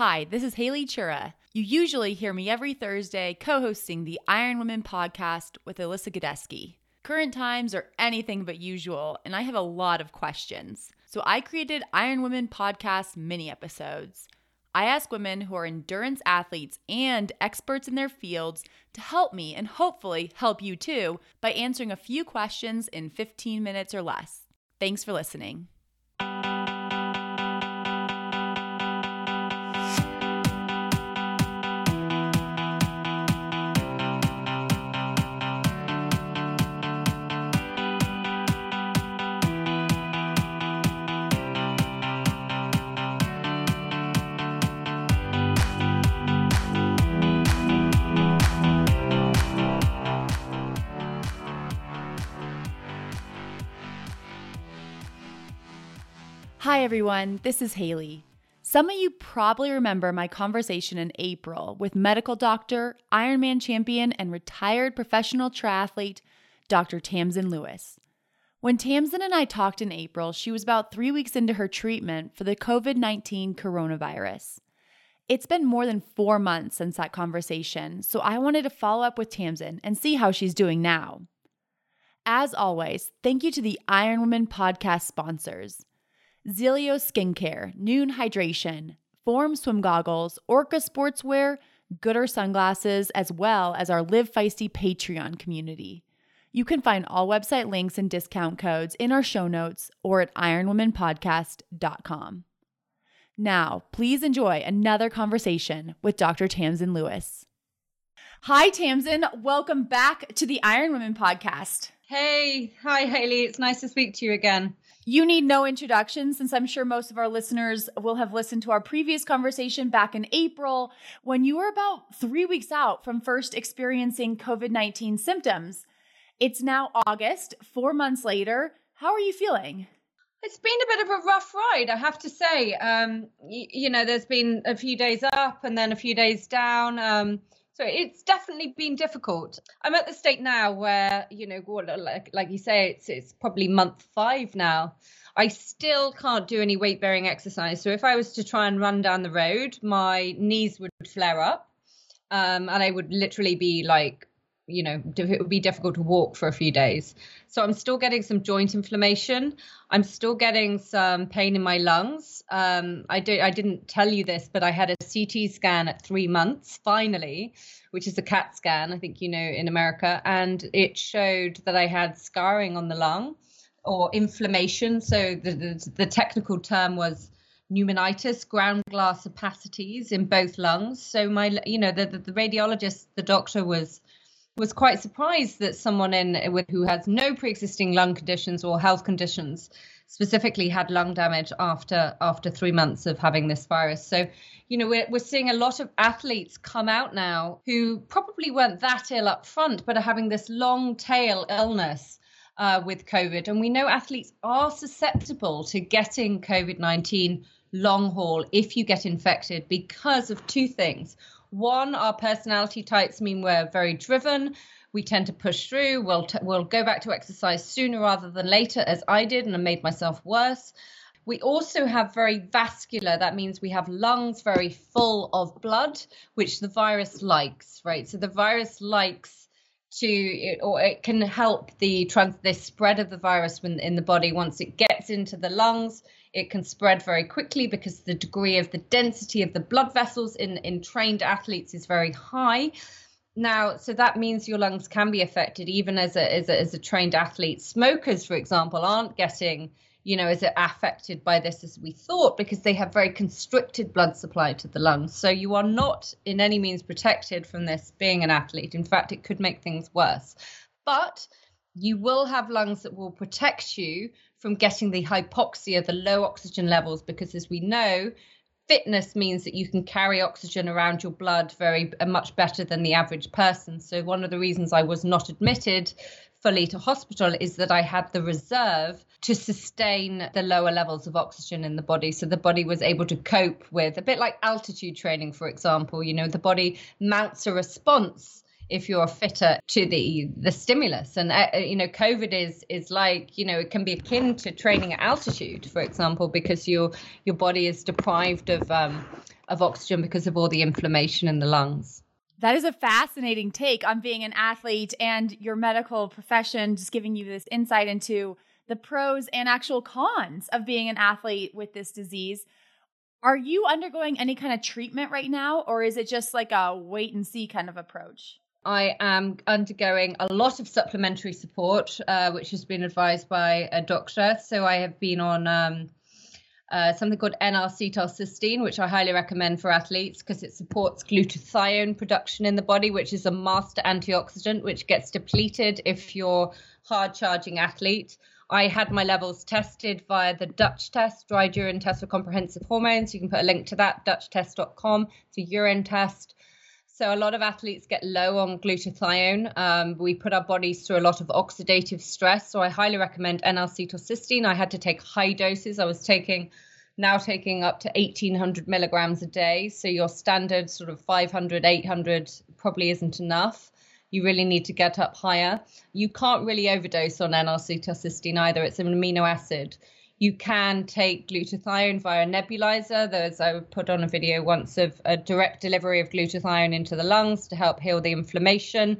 Hi, this is Haley Chura. You usually hear me every Thursday co hosting the Iron Women podcast with Alyssa Godesky. Current times are anything but usual, and I have a lot of questions. So I created Iron Women podcast mini episodes. I ask women who are endurance athletes and experts in their fields to help me and hopefully help you too by answering a few questions in 15 minutes or less. Thanks for listening. Hi, everyone. This is Haley. Some of you probably remember my conversation in April with medical doctor, Ironman champion, and retired professional triathlete, Dr. Tamsin Lewis. When Tamsin and I talked in April, she was about three weeks into her treatment for the COVID 19 coronavirus. It's been more than four months since that conversation, so I wanted to follow up with Tamsin and see how she's doing now. As always, thank you to the Iron Women podcast sponsors. Zealios Skincare, Nuun Hydration, Form Swim Goggles, Orca Sportswear, Goodr Sunglasses, as well as our Live Feisty Patreon community. You can find all website links and discount codes in our show notes or at ironwomenpodcast.com. Now, please enjoy another conversation with Dr. Tamsin Lewis. Hi, Tamsin. Welcome back to the Iron Women podcast. Hey, hi, Haley. It's nice to speak to you again. You need no introduction since I'm sure most of our listeners will have listened to our previous conversation back in April when you were about three weeks out from first experiencing COVID 19 symptoms. It's now August, four months later. How are you feeling? It's been a bit of a rough ride, I have to say. Um, y- you know, there's been a few days up and then a few days down. Um, so it's definitely been difficult. I'm at the state now where, you know, like, like you say, it's, it's probably month five now. I still can't do any weight bearing exercise. So if I was to try and run down the road, my knees would flare up. Um, and I would literally be like you know it would be difficult to walk for a few days. So i'm still getting some joint inflammation. I'm still getting some pain in my lungs. Um, i did i didn't tell you this but i had a ct scan at three months finally which is a cat scan i think you know in america. And it showed that i had scarring on the lung or inflammation. So the, the, the technical term was pneumonitis, ground glass opacities in both lungs. So my, you know, the, the, the radiologist, the doctor was was quite surprised that someone in with who has no pre-existing lung conditions or health conditions specifically had lung damage after after three months of having this virus. So, you know, we're we're seeing a lot of athletes come out now who probably weren't that ill up front, but are having this long tail illness. Uh, with COVID, and we know athletes are susceptible to getting COVID 19 long haul if you get infected because of two things. One, our personality types mean we're very driven. We tend to push through. We'll, t- we'll go back to exercise sooner rather than later, as I did, and I made myself worse. We also have very vascular, that means we have lungs very full of blood, which the virus likes, right? So the virus likes to, or it can help the trans, the spread of the virus when, in the body once it gets into the lungs it can spread very quickly because the degree of the density of the blood vessels in, in trained athletes is very high. Now, so that means your lungs can be affected even as a, as a, as a trained athlete. Smokers, for example, aren't getting, you know, as affected by this as we thought because they have very constricted blood supply to the lungs. So you are not in any means protected from this being an athlete. In fact, it could make things worse. But you will have lungs that will protect you from getting the hypoxia, the low oxygen levels, because as we know, fitness means that you can carry oxygen around your blood very uh, much better than the average person. So one of the reasons I was not admitted fully to hospital is that I had the reserve to sustain the lower levels of oxygen in the body. So the body was able to cope with a bit like altitude training, for example. You know, the body mounts a response if you're fitter to the the stimulus and uh, you know covid is is like you know it can be akin to training at altitude for example because your your body is deprived of um of oxygen because of all the inflammation in the lungs. That is a fascinating take on being an athlete and your medical profession, just giving you this insight into the pros and actual cons of being an athlete with this disease. Are you undergoing any kind of treatment right now, or is it just like a wait and see kind of approach? I am undergoing a lot of supplementary support, uh, which has been advised by a doctor. So I have been on um, uh, something called N-acetyl-cysteine, which I highly recommend for athletes because it supports glutathione production in the body, which is a master antioxidant, which gets depleted if you're hard charging athlete. I had my levels tested via the Dutch test, dry urine test for comprehensive hormones. You can put a link to that, dutchtest.com. It's a urine test. So a lot of athletes get low on glutathione. Um, we put our bodies through a lot of oxidative stress. So I highly recommend N-acetylcysteine. I had to take high doses. I was taking now taking up to 1800 milligrams a day. So your standard sort of 500, 800 probably isn't enough you really need to get up higher. You can't really overdose on N-acetylcysteine either. It's an amino acid. You can take glutathione via nebulizer. There's I put on a video once of a direct delivery of glutathione into the lungs to help heal the inflammation.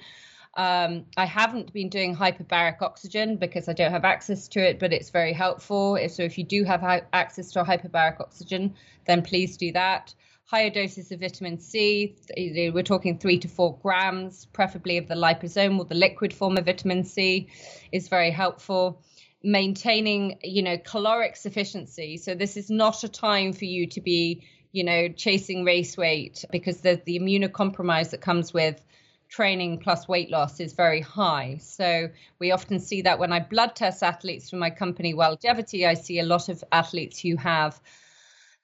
Um, I haven't been doing hyperbaric oxygen because I don't have access to it, but it's very helpful. So if you do have access to hyperbaric oxygen, then please do that higher doses of vitamin C. We're talking three to four grams, preferably of the liposomal, the liquid form of vitamin C, is very helpful. Maintaining, you know, caloric sufficiency. So this is not a time for you to be, you know, chasing race weight because the the immunocompromise that comes with training plus weight loss is very high. So we often see that when I blood test athletes from my company Wellgevity, I see a lot of athletes who have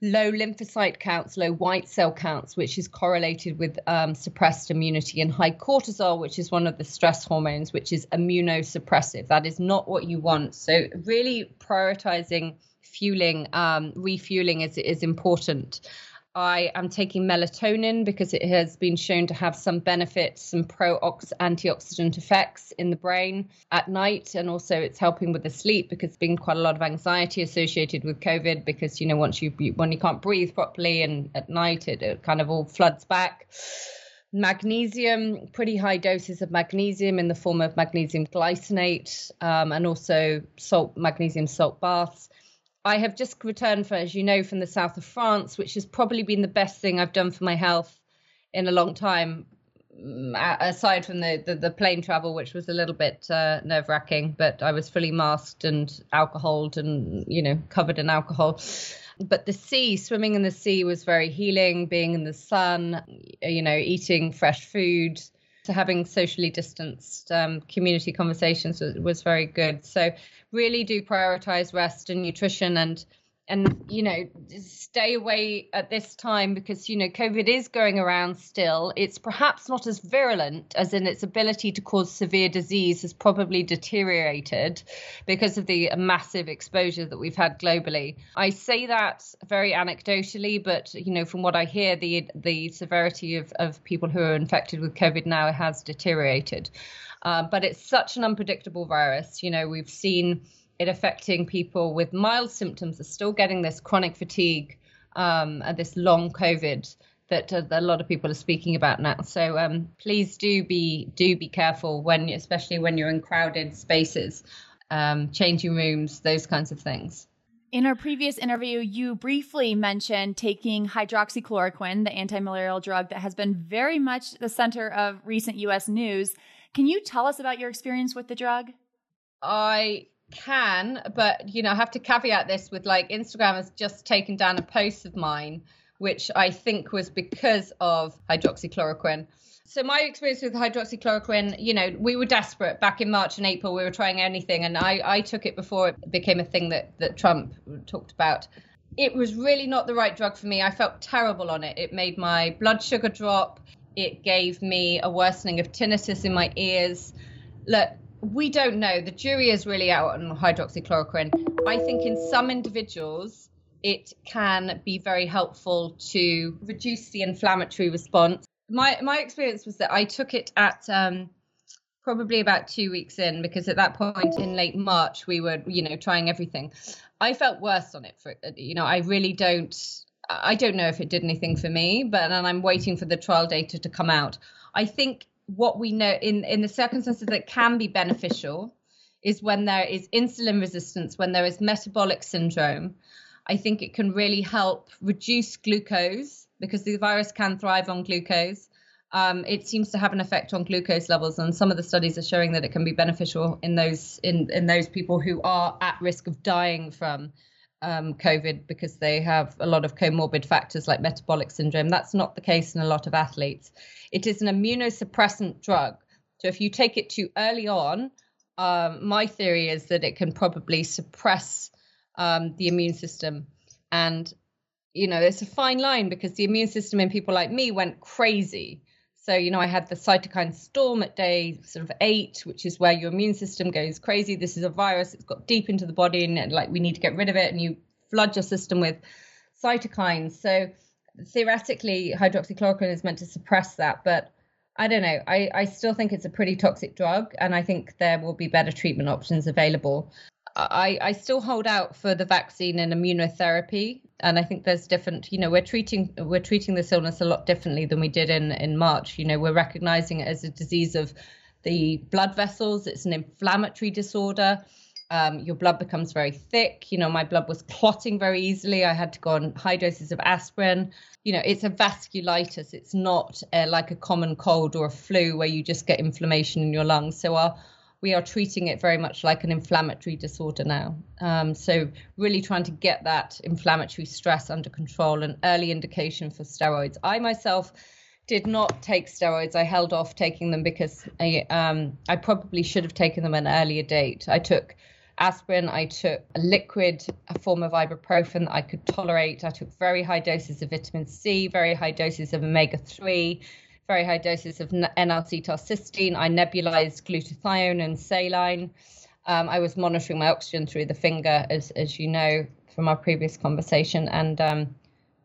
low lymphocyte counts, low white cell counts, which is correlated with um, suppressed immunity, and high cortisol, which is one of the stress hormones, which is immunosuppressive. That is not what you want. So, really prioritizing fueling, um, refueling is, is important. I am taking melatonin because it has been shown to have some benefits, some pro antioxidant effects in the brain at night. And also, it's helping with the sleep because there's been quite a lot of anxiety associated with COVID because, you know, once you, when you can't breathe properly and at night, it, it kind of all floods back magnesium, pretty high doses of magnesium in the form of magnesium glycinate um, and also salt, magnesium salt baths. I have just returned, for, as you know, from the south of France, which has probably been the best thing I've done for my health in a long time, mm, aside from the, the, the plane travel, which was a little bit uh, nerve wracking, but I was fully masked and alcoholed and, you know, covered in alcohol. But the sea, swimming in the sea was very healing, being in the sun, you know, eating fresh food, to having socially distanced um, community conversations was, was very good. So really do prioritize rest and nutrition and and you know stay away at this time because you know covid is going around still. It's perhaps not as virulent as in its ability to cause severe disease has probably deteriorated because of the massive exposure that we've had globally. I say that very anecdotally but you know from what i hear the the severity of, of people who are infected with covid now has deteriorated. Uh, but it's such an unpredictable virus. You know we've seen it affecting people with mild symptoms are still getting this chronic fatigue um, and this long COVID that, uh, a lot of people are speaking about now. So um, please do be do be careful when, especially when you're in crowded spaces, um, changing rooms, those kinds of things. In our previous interview, you briefly mentioned taking hydroxychloroquine, the anti-malarial drug that has been very much the center of recent U.S. news. Can you tell us about your experience with the drug? I can, but you know, I have to caveat this with like Instagram has just taken down a post of mine, which I think was because of hydroxychloroquine. So my experience with hydroxychloroquine, you know, we were desperate back in March and April. We were trying anything, and I, I took it before it became a thing that that Trump talked about. It was really not the right drug for me. I felt terrible on it. It made my blood sugar drop. It gave me a worsening of tinnitus in my ears. Look, we don't know. The jury is really out on hydroxychloroquine. I think in some individuals, it can be very helpful to reduce the inflammatory response. My my experience was that I took it at um, probably about two weeks in because at that point in late March we were you know trying everything. I felt worse on it for you know I really don't I don't know if it did anything for me, but and I'm waiting for the trial data to come out. I think what we know in in the circumstances that can be beneficial is when there is insulin resistance, when there is metabolic syndrome. I think it can really help reduce glucose because the virus can thrive on glucose. Um, it seems to have an effect on glucose levels, and some of the studies are showing that it can be beneficial in those in in those people who are at risk of dying from um, COVID because they have a lot of comorbid factors like metabolic syndrome. That's not the case in a lot of athletes. It is an immunosuppressant drug. So if you take it too early on, um, my theory is that it can probably suppress um, the immune system. And, you know, it's a fine line because the immune system in people like me went crazy. So, you know, I had the cytokine storm at day sort of eight, which is where your immune system goes crazy. This is a virus, it's got deep into the body, and like we need to get rid of it. And you flood your system with cytokines. So, theoretically, hydroxychloroquine is meant to suppress that. But I don't know. I, I still think it's a pretty toxic drug, and I think there will be better treatment options available. I, I still hold out for the vaccine and immunotherapy and I think there's different. You know, we're treating we're treating this illness a lot differently than we did in in March. You know, we're recognizing it as a disease of the blood vessels. It's an inflammatory disorder. Um, your blood becomes very thick. You know, my blood was clotting very easily. I had to go on high doses of aspirin. You know, it's a vasculitis. It's not uh, like a common cold or a flu where you just get inflammation in your lungs. So our we are treating it very much like an inflammatory disorder now. Um, so, really trying to get that inflammatory stress under control, an early indication for steroids. I myself did not take steroids. I held off taking them because I, um, I probably should have taken them an earlier date. I took aspirin, I took a liquid a form of ibuprofen that I could tolerate. I took very high doses of vitamin C, very high doses of omega 3 very high doses of N-acetylcysteine. I nebulized glutathione and saline. Um, I was monitoring my oxygen through the finger, as as you know from our previous conversation, and um,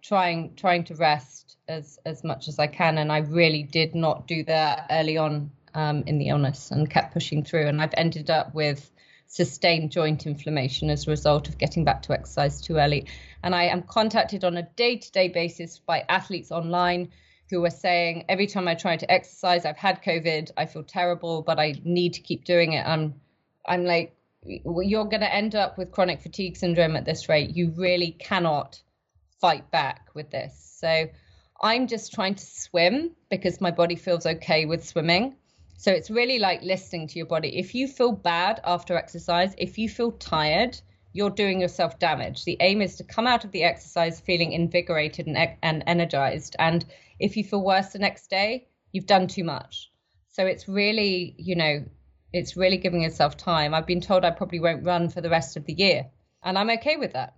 trying trying to rest as as much as I can. And I really did not do that early on um, in the illness, and kept pushing through. And I've ended up with sustained joint inflammation as a result of getting back to exercise too early. And I am contacted on a day to day basis by athletes online who were saying every time I try to exercise, I've had COVID, I feel terrible, but I need to keep doing it. I'm, I'm like, you're going to end up with chronic fatigue syndrome at this rate. You really cannot fight back with this. So I'm just trying to swim because my body feels okay with swimming. So it's really like listening to your body. If you feel bad after exercise, if you feel tired, you're doing yourself damage. The aim is to come out of the exercise feeling invigorated and, and energized. And if you feel worse the next day, you've done too much. So it's really, you know, it's really giving yourself time. I've been told I probably won't run for the rest of the year, and I'm okay with that.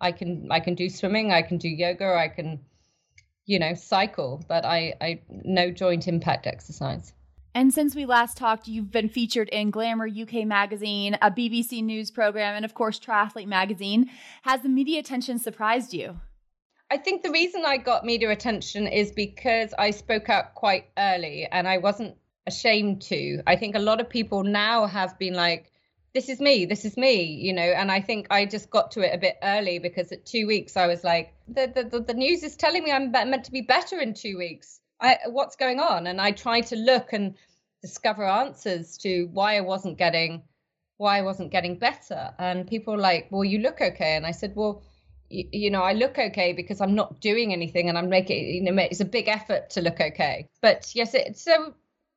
I can I can do swimming, I can do yoga, I can, you know, cycle, but I I no joint impact exercise. And since we last talked, you've been featured in Glamour UK magazine, a BBC News program, and of course Triathlete magazine. Has the media attention surprised you? I think the reason I got media attention is because I spoke out quite early and I wasn't ashamed to. I think a lot of people now have been like, this is me, this is me, you know, and I think I just got to it a bit early because at two weeks I was like, the, the, the news is telling me I'm meant to be better in two weeks. I, what's going on? And I tried to look and discover answers to why I wasn't getting, why I wasn't getting better. And people were like, well, you look okay. And I said, well, you, know, I look okay because I'm not doing anything and I'm making, you know, it's a big effort to look okay. But yes, it, so um,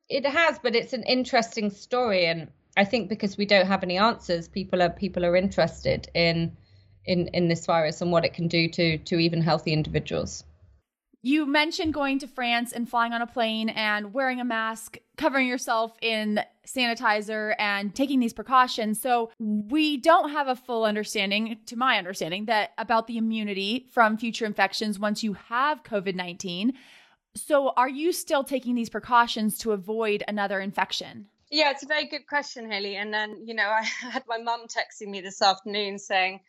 it has, but it's an interesting story. And I think because we don't have any answers, people are, people are interested in, in, in this virus and what it can do to, to even healthy individuals. You mentioned going to France and flying on a plane and wearing a mask, covering yourself in sanitizer and taking these precautions. So we don't have a full understanding, to my understanding, that about the immunity from future infections once you have COVID-19. So are you still taking these precautions to avoid another infection? Yeah, it's a very good question, Haley. And then, you know, I had my mum texting me this afternoon saying,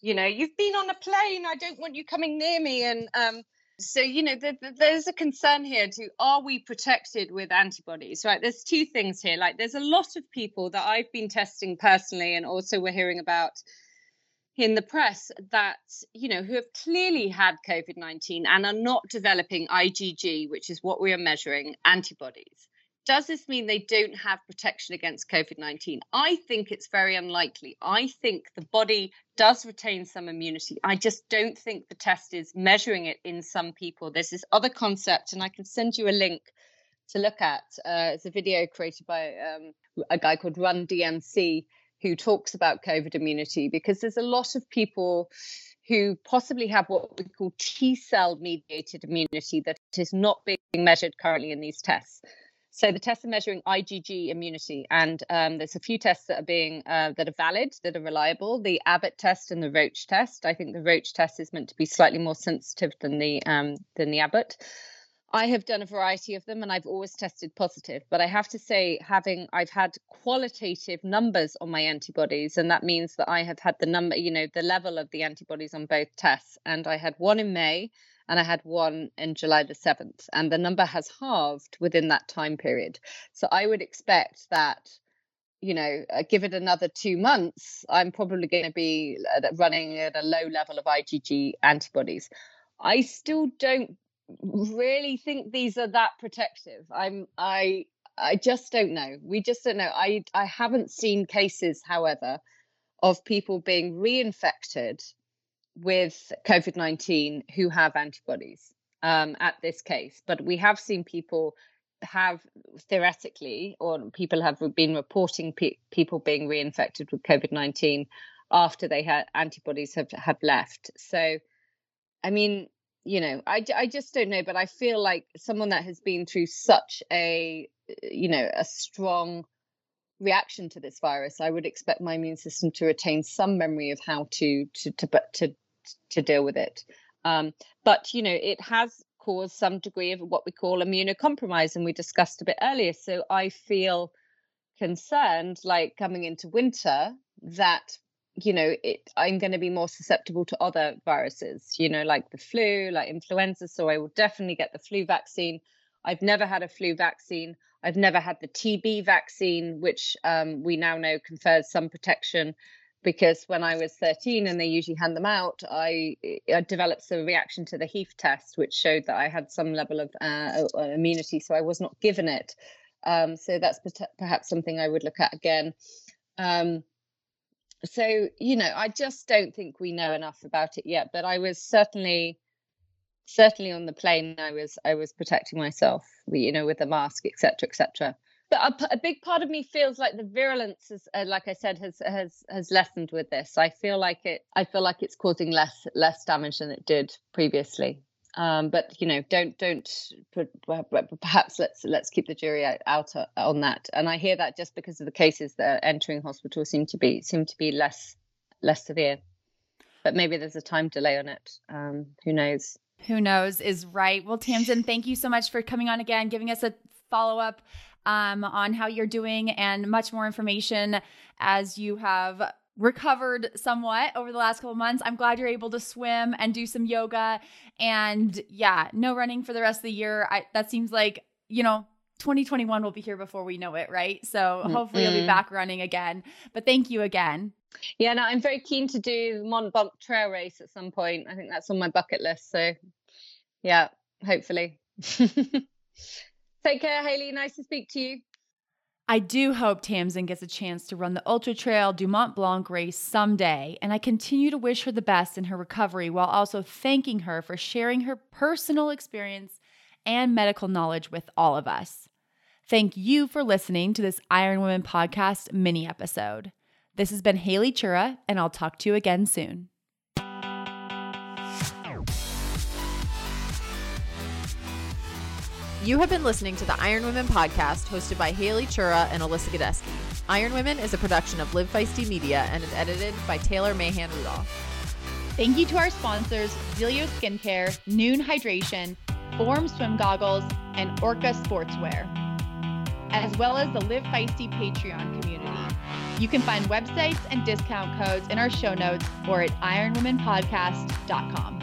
you know, you've been on a plane. I don't want you coming near me. And um, so, you know, the, the, there's a concern here to are we protected with antibodies, right? There's two things here. Like, there's a lot of people that I've been testing personally, and also we're hearing about, in the press that you know who have clearly had covid-19 and are not developing igg which is what we are measuring antibodies does this mean they don't have protection against COVID 19? I think it's very unlikely. I think the body does retain some immunity. I just don't think the test is measuring it in some people. There's this other concept, and I can send you a link to look at. Uh, it's a video created by um, a guy called Run DMC who talks about COVID immunity because there's a lot of people who possibly have what we call T cell mediated immunity that is not being measured currently in these tests. So the tests are measuring IgG immunity, and um, there's a few tests that are being uh, that are valid, that are reliable. The Abbott test and the Roche test. I think the Roche test is meant to be slightly more sensitive than the um, than the Abbott. I have done a variety of them, and I've always tested positive. But I have to say, having I've had qualitative numbers on my antibodies, and that means that I have had the number, you know, the level of the antibodies on both tests, and I had one in May and I had one in July the 7th, and the number has halved within that time period. So I would expect that, you know, uh, give it another two months, I'm probably going to be running at a low level of IgG antibodies. I still don't really think these are that protective. I'm, I, I just don't know. We just don't know. I, I haven't seen cases, however, of people being reinfected with COVID 19 who have antibodies um, at this case, but we have seen people have theoretically, or people have been reporting pe- people being reinfected with COVID 19 after they had antibodies have, have left. So, I mean, you know, I, I just don't know, but I feel like someone that has been through such a, you know, a strong reaction to this virus, I would expect my immune system to retain some memory of how to to to to, to deal with it. Um, but you know, it has caused some degree of what we call immunocompromise, and we discussed a bit earlier. So I feel concerned, like coming into winter, that you know it, i'm going to be more susceptible to other viruses you know like the flu like influenza so i will definitely get the flu vaccine i've never had a flu vaccine i've never had the tb vaccine which um, we now know confers some protection because when I was 13 and they usually hand them out, I, I developed a reaction to the Heaf test, which showed that I had some level of uh, immunity, so I was not given it. Um, so that's perhaps something I would look at again. Um, so you know, I just don't think we know enough about it yet. But I was certainly, certainly on the plane, I was I was protecting myself, you know, with a mask, etc., etc but a, a, big part of me feels like the virulence is uh, like i said has has has lessened with this. I feel like it i feel like it's causing less less damage than it did previously. Um, but you know don't don't perhaps let's let's keep the jury out on that. And i hear that just because of the cases that are entering hospital seem to be seem to be less less severe. But maybe there's a time delay on it. Um, who knows? Who knows is right. Well tamsin thank you so much for coming on again giving us a follow up um, on how you're doing and much more information as you have recovered somewhat over the last couple months. I'm glad you're able to swim and do some yoga. And yeah, no running for the rest of the year. I, that seems like, you know, 2021 will be here before we know it, right? So hopefully you'll be back running again. But thank you again. Yeah, no, I'm very keen to do the Mont Blanc trail race at some point. I think that's on my bucket list. So yeah, hopefully. Take care, Haley. Nice to speak to you. I do hope Tamsin gets a chance to run the Ultra Trail du Mont Blanc race someday, and I continue to wish her the best in her recovery while also thanking her for sharing her personal experience and medical knowledge with all of us. Thank you for listening to this Iron Women podcast mini episode. This has been Haley Chura, and I'll talk to you again soon. You have been listening to the Iron Women podcast hosted by Haley Chura and Alyssa Godesky. Iron Women is a production of Live Feisty Media and is edited by Taylor Mahan Rudolph. Thank you to our sponsors, Zealios Skincare, Nuun Hydration, Form Swim Goggles, and Orca Sportswear, as well as the Live Feisty Patreon community. You can find websites and discount codes in our show notes or at ironwomenpodcast.com.